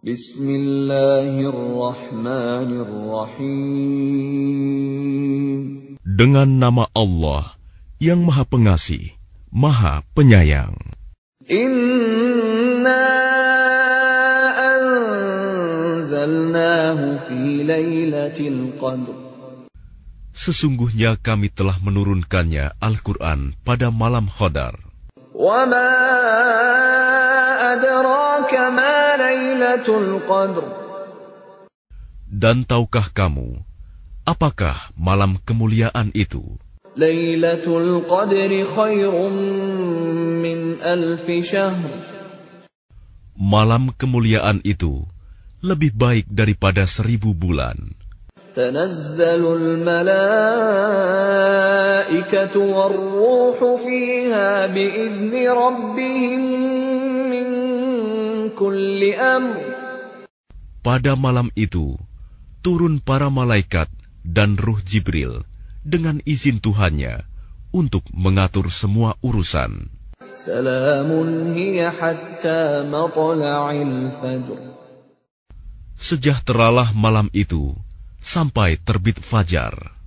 Bismillahirrahmanirrahim. Dengan nama Allah yang Maha Pengasih, Maha Penyayang. Inna anzalnahu fi lailatul qadr. Sesungguhnya kami telah menurunkannya Al-Qur'an pada malam Qadar. Wa ma adra dan tahukah kamu apakah malam kemuliaan itu? Lailatul Qadri khairum min alfi syahr. Malam kemuliaan itu lebih baik daripada seribu bulan. Tanazzalul malaikatu warruhu fiha biizni rabbihim pada malam itu, turun para malaikat dan ruh Jibril dengan izin Tuhannya untuk mengatur semua urusan. Sejahteralah malam itu sampai terbit fajar.